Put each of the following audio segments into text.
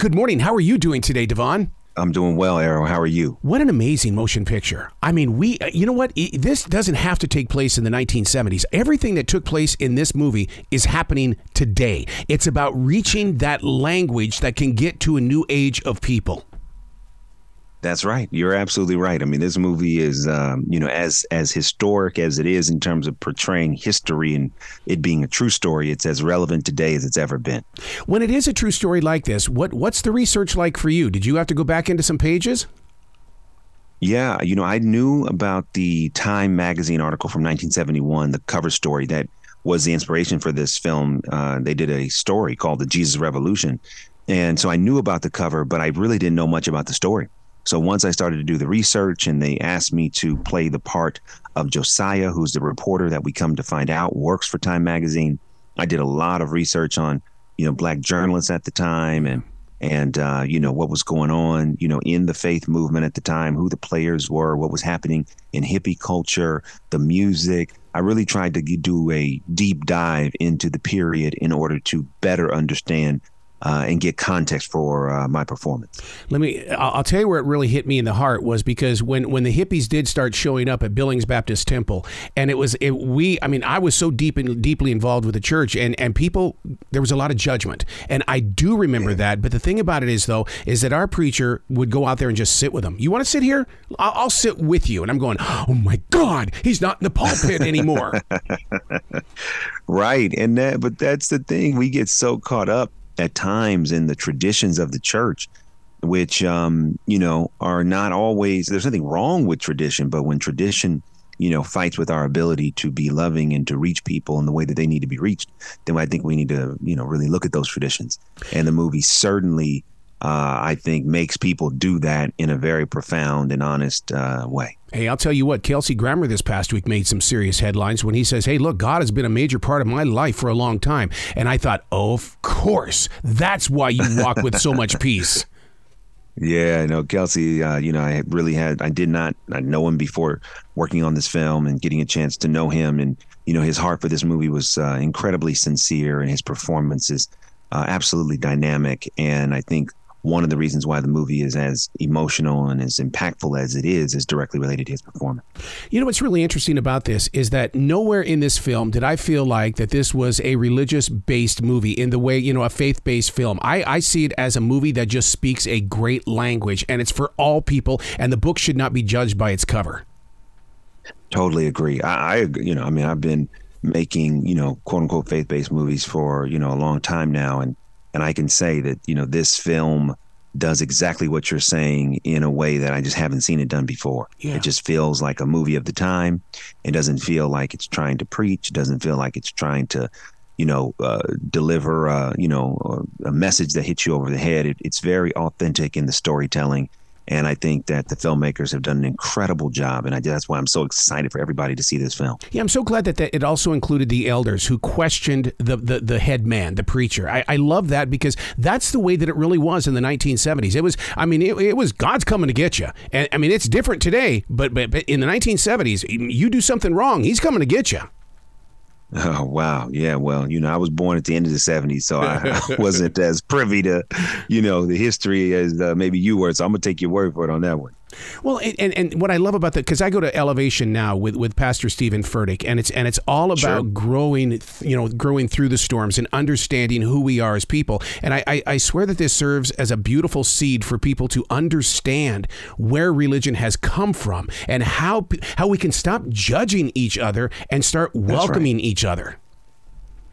Good morning. How are you doing today, DeVon? I'm doing well, Arroe. How are you? What an amazing motion picture. I mean, we, uh, you know what? This doesn't have to take place in the 1970s. Everything that took place in this movie is happening today. It's about reaching that language that can get to a new age of people. That's right. You're absolutely right. I mean, this movie is, um, you know, as as historic as it is in terms of portraying history and it being a true story. It's as relevant today as it's ever been. When it is a true story like this, what what's the research like for you? Did you have to go back into some pages? Yeah, you know, I knew about the Time magazine article from 1971, the cover story that was the inspiration for this film. Uh, they did a story called "The Jesus Revolution," and so I knew about the cover, but I really didn't know much about the story. So once I started to do the research and they asked me to play the part of Josiah, who's the reporter that we come to find out works for Time Magazine, I did a lot of research on, you know, black journalists at the time and and uh, you know what was going on, you know, in the faith movement at the time, who the players were, what was happening in hippie culture, the music. I really tried to do a deep dive into the period in order to better understand uh, and get context for uh, my performance. Let me. I'll tell you where it really hit me in the heart was because when when the hippies did start showing up at Billings Baptist Temple, and it was it, we. I mean, I was so deep and deeply involved with the church, and and people there was a lot of judgment, and I do remember yeah. that. But the thing about it is though, is that our preacher would go out there and just sit with them. You want to sit here? I'll, I'll sit with you. And I'm going, oh my God, he's not in the pulpit anymore. right, and that. But that's the thing. We get so caught up at times in the traditions of the church, which um, you know are not always. There's nothing wrong with tradition, but when tradition you know fights with our ability to be loving and to reach people in the way that they need to be reached, then I think we need to you know really look at those traditions. And the movie certainly uh, I think makes people do that in a very profound and honest uh, way. Hey, I'll tell you what, Kelsey Grammer this past week made some serious headlines when he says, Hey, look, God has been a major part of my life for a long time. And I thought, oh, of course, that's why you walk with so much peace. Yeah, no, Kelsey, uh, you know, I really had, I did not I know him before working on this film and getting a chance to know him. And, you know, his heart for this movie was uh, incredibly sincere and his performance is uh, absolutely dynamic. And I think one of the reasons why the movie is as emotional and as impactful as it is is directly related to his performance. You know what's really interesting about this is that nowhere in this film did I feel like that this was a religious based movie in the way, you know, a faith based film. I, I see it as a movie that just speaks a great language and it's for all people and the book should not be judged by its cover. Totally agree. I, I you know, I mean, I've been making, you know, quote unquote faith based movies for, you know, a long time now. And and I can say that, you know, this film does exactly what you're saying in a way that I just haven't seen it done before. Yeah. It just feels like a movie of the time. It doesn't feel like it's trying to preach. It doesn't feel like it's trying to, you know, uh, deliver, uh, you know, a message that hits you over the head. It, it's very authentic in the storytelling. And I think that the filmmakers have done an incredible job. And I, that's why I'm so excited for everybody to see this film. Yeah, I'm so glad that, that it also included the elders who questioned the, the, the head man, the preacher. I, I love that because that's the way that it really was in the 1970s. It was, I mean, it, it was God's coming to get you. And I mean, it's different today, but, but, but in the 1970s, you do something wrong, he's coming to get you. Oh wow, yeah. Well, you know, I was born at the end of the '70s, so I, wasn't as privy to, you know, the history as uh, maybe you were. So I'm gonna take your word for it on that one. Well, and, and what I love about that because I go to Elevation now with, with Pastor Stephen Furtick, and it's and it's all about sure. growing, you know, growing through the storms and understanding who we are as people. And I, I, I swear that this serves as a beautiful seed for people to understand where religion has come from and how how we can stop judging each other and start welcoming right. each other.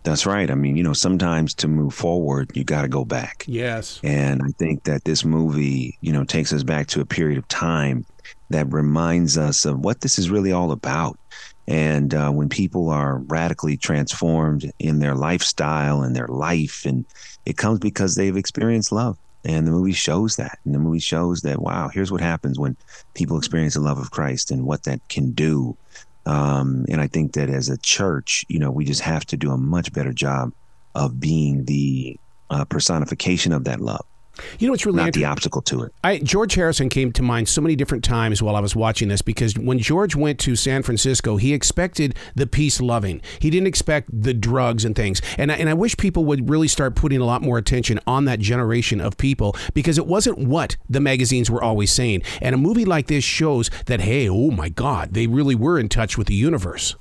That's right. I mean, you know, sometimes to move forward, you got to go back. Yes. And I think that this movie, you know, takes us back to a period of time that reminds us of what this is really all about. And uh, when people are radically transformed in their lifestyle and their life, and it comes because they've experienced love. And the movie shows that. And the movie shows that, wow, here's what happens when people experience the love of Christ and what that can do um, and I think that as a church, you know, we just have to do a much better job of being the uh, personification of that love. You know what's really not the obstacle to it. I, George Harrison came to mind so many different times while I was watching this because when George went to San Francisco, he expected the peace loving. He didn't expect the drugs and things. And I, and I wish people would really start putting a lot more attention on that generation of people because it wasn't what the magazines were always saying. And a movie like this shows that, hey, oh my God, they really were in touch with the universe.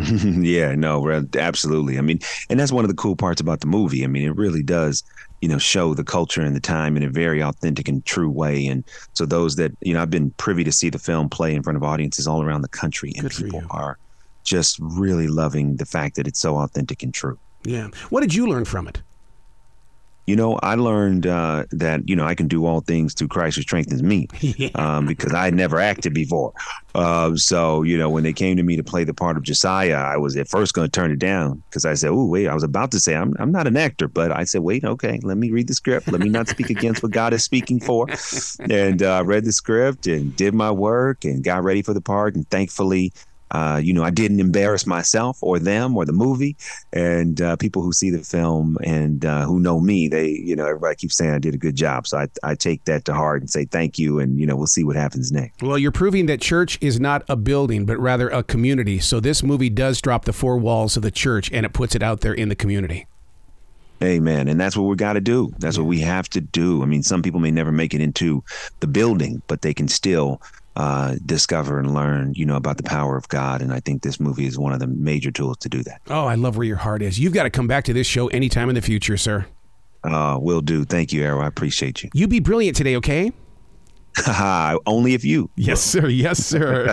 yeah, no, absolutely. I mean, and that's one of the cool parts about the movie. I mean, it really does, you know, show the culture and the time in a very authentic and true way. And so those that, you know, I've been privy to see the film play in front of audiences all around the country and Good people are just really loving the fact that it's so authentic and true. Yeah. What did you learn from it? You know, I learned uh, that you know I can do all things through Christ who strengthens me, um, because I had never acted before. Uh, so you know, when they came to me to play the part of Josiah, I was at first going to turn it down because I said, "Oh, wait," I was about to say, "I'm I'm not an actor," but I said, "Wait, okay, let me read the script. Let me not speak against what God is speaking for." And uh, I read the script and did my work and got ready for the part, and thankfully. Uh, you know, I didn't embarrass myself or them or the movie. And uh, people who see the film and uh, who know me, they, you know, everybody keeps saying I did a good job. So I, I take that to heart and say thank you. And, you know, we'll see what happens next. Well, you're proving that church is not a building, but rather a community. So this movie does drop the four walls of the church and it puts it out there in the community. Amen. And that's what we got to do. That's what we have to do. I mean, some people may never make it into the building, but they can still uh, discover and learn, you know, about the power of God. And I think this movie is one of the major tools to do that. Oh, I love where your heart is. You've got to come back to this show anytime in the future, sir. Uh, will do. Thank you, Arroe. I appreciate you. You be brilliant today, okay? Only if you. Yes, sir. Yes, sir.